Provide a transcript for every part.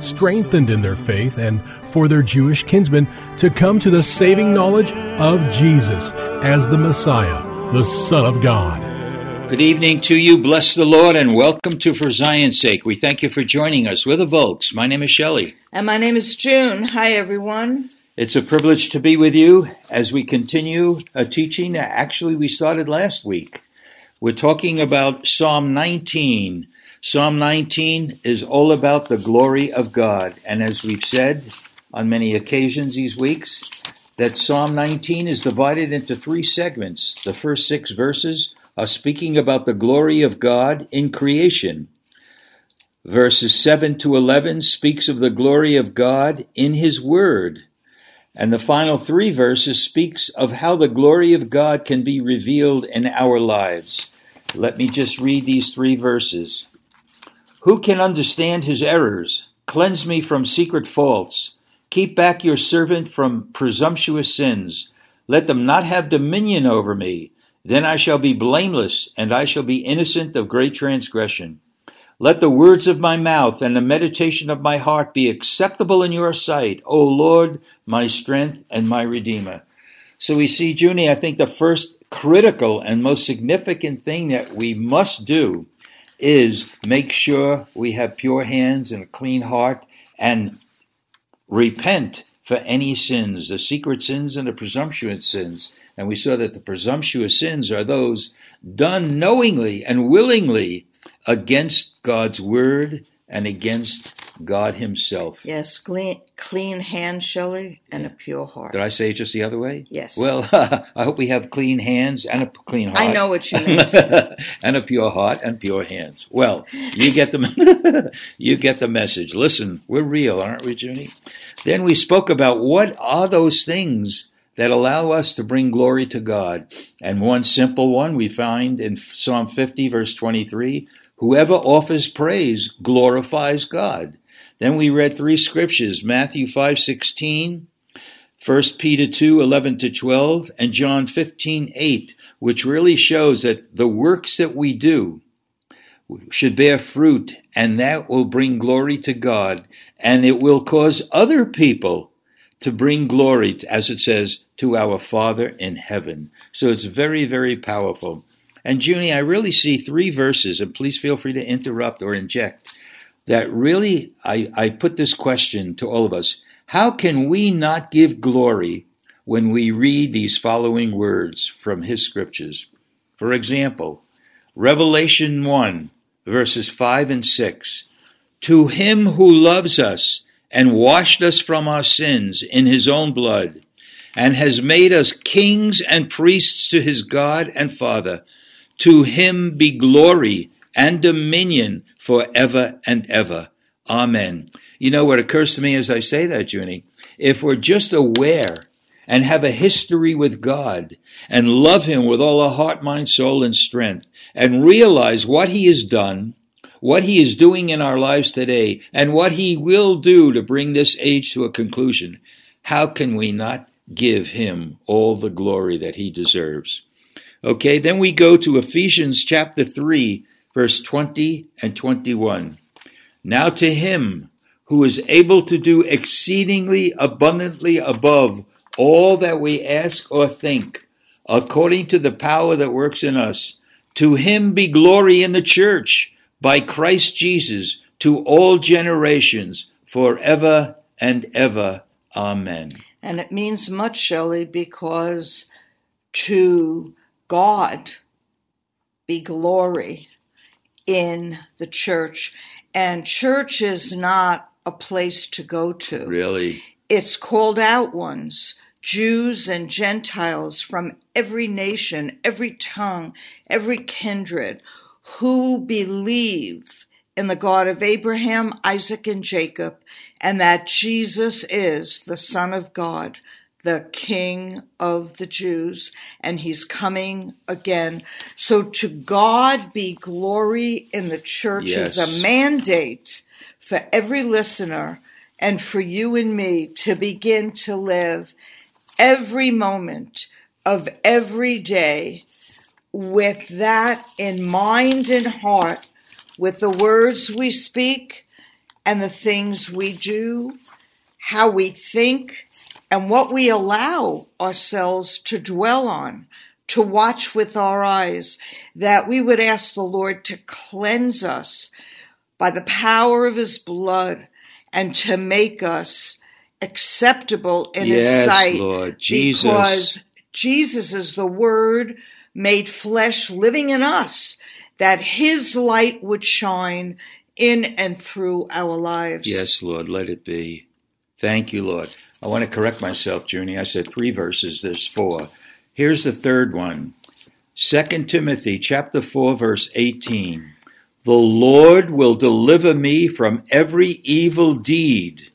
strengthened in their faith and for their Jewish kinsmen to come to the saving knowledge of Jesus as the Messiah, the Son of God. Good evening to you. Bless the Lord and welcome to For Zion's Sake. We thank you for joining us. We're the Volks. My name is Shelley. And my name is June. Hi, everyone. It's a privilege to be with you as we continue a teaching that actually we started last week. We're talking about Psalm 19. Psalm 19 is all about the glory of God. And as we've said on many occasions these weeks, that Psalm 19 is divided into three segments. The first six verses are speaking about the glory of God in creation. Verses 7 to 11 speaks of the glory of God in His Word. And the final three verses speaks of how the glory of God can be revealed in our lives. Let me just read these three verses. Who can understand his errors? Cleanse me from secret faults. Keep back your servant from presumptuous sins. Let them not have dominion over me. Then I shall be blameless, and I shall be innocent of great transgression. Let the words of my mouth and the meditation of my heart be acceptable in your sight, O Lord, my strength and my redeemer. So we see, Junie, I think the first critical and most significant thing that we must do is make sure we have pure hands and a clean heart and repent for any sins, the secret sins and the presumptuous sins. And we saw that the presumptuous sins are those done knowingly and willingly against God's word and against God Himself. Yes, clean, clean hands, Shelley, and a pure heart. Did I say it just the other way? Yes. Well, I hope we have clean hands and a clean heart. I know what you mean. and a pure heart and pure hands. Well, you get the you get the message. Listen, we're real, aren't we, Junie? Then we spoke about what are those things that allow us to bring glory to God. And one simple one we find in Psalm 50, verse 23 Whoever offers praise glorifies God. Then we read three scriptures, Matthew 5:16, 1 Peter 2:11 to 12, and John 15:8, which really shows that the works that we do should bear fruit and that will bring glory to God and it will cause other people to bring glory as it says to our Father in heaven. So it's very very powerful. And Junie, I really see three verses, and please feel free to interrupt or inject, that really I, I put this question to all of us. How can we not give glory when we read these following words from his scriptures? For example, Revelation 1, verses 5 and 6. To him who loves us and washed us from our sins in his own blood, and has made us kings and priests to his God and Father, to him be glory and dominion forever and ever. Amen. You know what occurs to me as I say that, Junie? If we're just aware and have a history with God and love Him with all our heart, mind, soul, and strength and realize what He has done, what He is doing in our lives today, and what He will do to bring this age to a conclusion, how can we not give Him all the glory that He deserves? Okay, then we go to Ephesians chapter 3, verse 20 and 21. Now to him who is able to do exceedingly abundantly above all that we ask or think, according to the power that works in us, to him be glory in the church by Christ Jesus to all generations forever and ever. Amen. And it means much, Shelley, because to God be glory in the church. And church is not a place to go to. Really? It's called out ones, Jews and Gentiles from every nation, every tongue, every kindred, who believe in the God of Abraham, Isaac, and Jacob, and that Jesus is the Son of God, the King of the Jews, and he's coming again. So to God be glory in the church Yes. is a mandate for every listener and for you and me to begin to live every moment of every day with that in mind and heart, with the words we speak and the things we do, how we think, and what we allow ourselves to dwell on, to watch with our eyes, that we would ask the Lord to cleanse us by the power of his blood and to make us acceptable in his Yes, sight. Lord. Jesus. Because Jesus is the word made flesh living in us, that his light would shine in and through our lives. Yes, Lord, let it be. Thank you, Lord. I want to correct myself, Junie. I said three verses, there's four. Here's the third one. 2 Timothy chapter 4 verse 18. The Lord will deliver me from every evil deed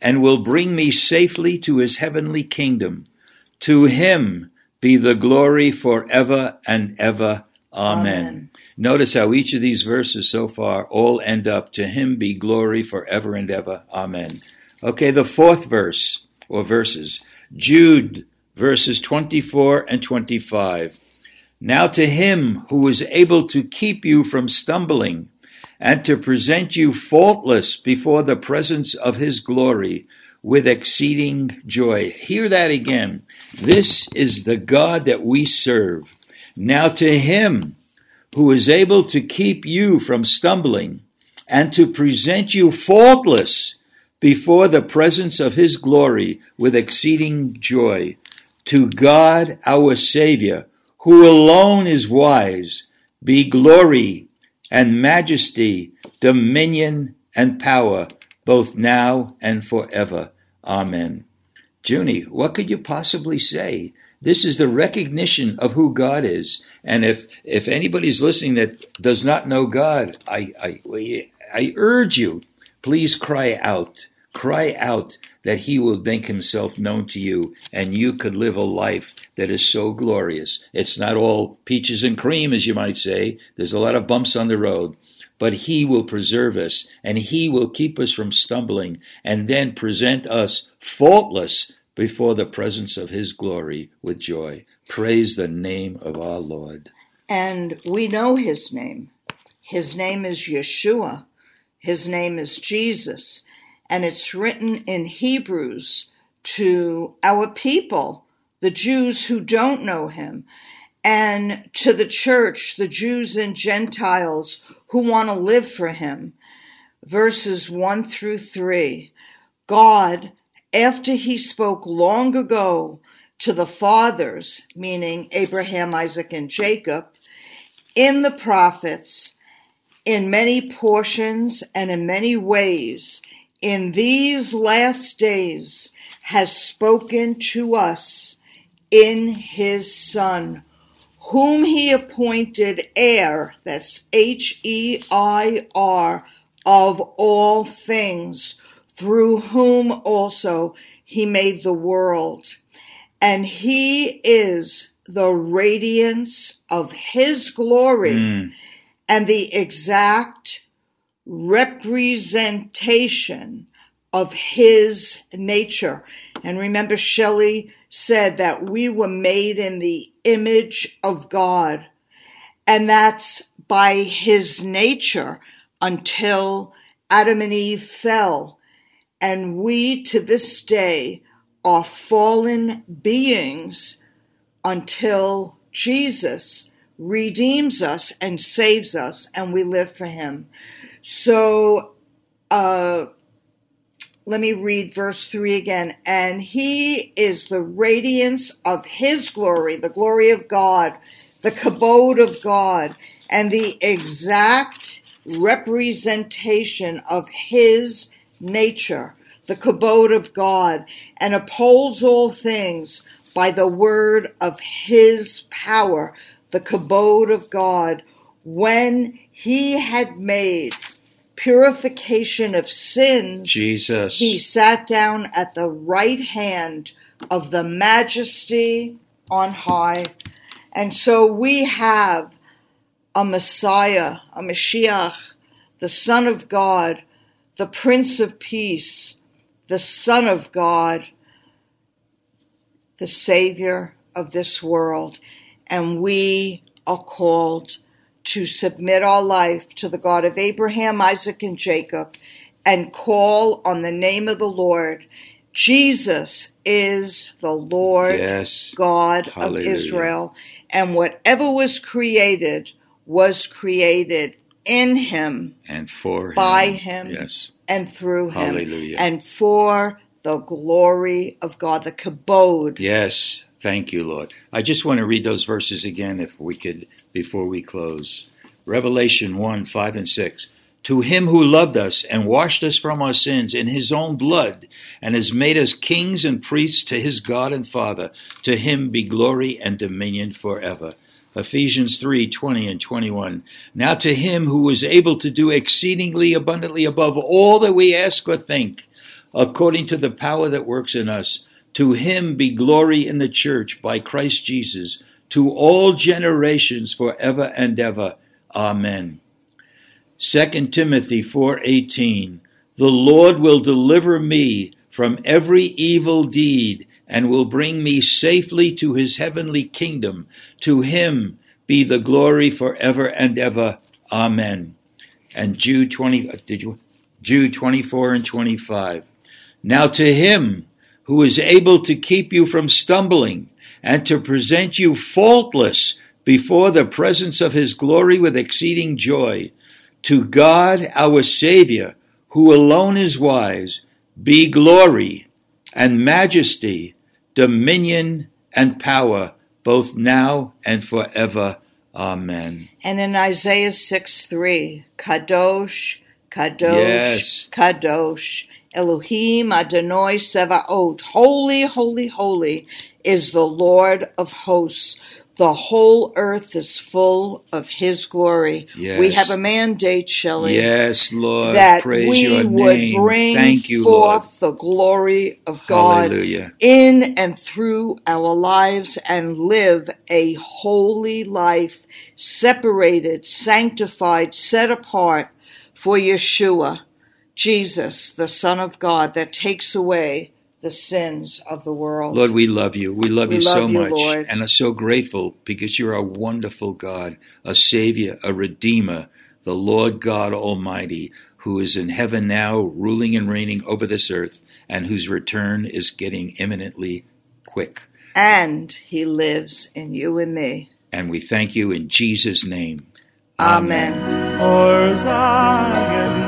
and will bring me safely to his heavenly kingdom. To him be the glory forever and ever. Amen. Amen. Notice how each of these verses so far all end up to him be glory forever and ever. Amen. Okay, the fourth verse or verses. Jude verses 24 and 25. Now to him who is able to keep you from stumbling and to present you faultless before the presence of his glory with exceeding joy. Hear that again. This is the God that we serve. Now to him who is able to keep you from stumbling and to present you faultless before the presence of his glory with exceeding joy. To God our Savior, who alone is wise, be glory and majesty, dominion and power, both now and forever. Amen. Junie, what could you possibly say? This is the recognition of who God is. And if, if anybody's listening that does not know God, I, I, I urge you, please cry out. Cry out that he will make himself known to you and you could live a life that is so glorious. It's not all peaches and cream, as you might say. There's a lot of bumps on the road. But he will preserve us and he will keep us from stumbling and then present us faultless before the presence of his glory with joy. Praise the name of our Lord. And we know his name. His name is Yeshua. His name is Jesus. And it's written in Hebrews to our people, the Jews who don't know him, and to the church, the Jews and Gentiles who want to live for him. Verses 1 through 3. God, after he spoke long ago to the fathers, meaning Abraham, Isaac, and Jacob, in the prophets, in many portions and in many ways, in these last days, has spoken to us in his Son, whom he appointed heir, that's H E I R, of all things, through whom also he made the world. And he is the radiance of his glory Mm. And the exact representation of his nature. And remember, Shelley said that we were made in the image of God, and that's by his nature until Adam and Eve fell. And we to this day are fallen beings until Jesus redeems us and saves us, and we live for him. So, uh, let me read verse 3 again. And he is the radiance of his glory, the glory of God, the kabod of God, and the exact representation of his nature, the kabod of God, and upholds all things by the word of his power, the kabod of God, when he had made purification of sins, Jesus. he sat down at the right hand of the majesty on high. And so we have a Messiah, a Mashiach, the Son of God, the Prince of Peace, the Son of God, the Savior of this world. And we are called to submit our life to the God of Abraham, Isaac, and Jacob and call on the name of the Lord. Jesus is the Lord Yes. God Hallelujah. of Israel, and whatever was created was created in him and for him. by him Yes. and through him Hallelujah. and for the glory of God, the kabod. Yes. Thank you, Lord. I just want to read those verses again, if we could, before we close. Revelation 1 5 and 6. To him who loved us and washed us from our sins in his own blood, and has made us kings and priests to his God and Father, to him be glory and dominion forever. Ephesians 3 20 and 21. Now to him who is able to do exceedingly abundantly above all that we ask or think, according to the power that works in us. To him be glory in the church by Christ Jesus to all generations forever and ever. Amen. 2 Timothy 4:18 The Lord will deliver me from every evil deed and will bring me safely to his heavenly kingdom. To him be the glory forever and ever. Amen. And Jude 20 uh, did you Jude 24 and 25 Now to him who is able to keep you from stumbling and to present you faultless before the presence of his glory with exceeding joy. To God our Savior, who alone is wise, be glory and majesty, dominion and power, both now and forever. Amen. And in Isaiah 6 3, Kadosh, Kadosh, Yes. Kadosh, Elohim Adonai Sevaot, holy, holy, holy is the Lord of hosts. The whole earth is full of his glory. Yes. We have a mandate, Shelley. Yes, Lord. that praise we your would name. bring Thank you, forth Lord. the glory of God Hallelujah. in and through our lives and live a holy life, separated, sanctified, set apart for Yeshua, Jesus, the Son of God, that takes away the sins of the world. Lord, we love you. We love We you love so you, much Lord. and are so grateful because you're a wonderful God, a Savior, a Redeemer, the Lord God Almighty, who is in heaven now, ruling and reigning over this earth, and whose return is getting imminently quick. and he lives in you and me. And we thank you in Jesus' name. Amen. For Zion's sake.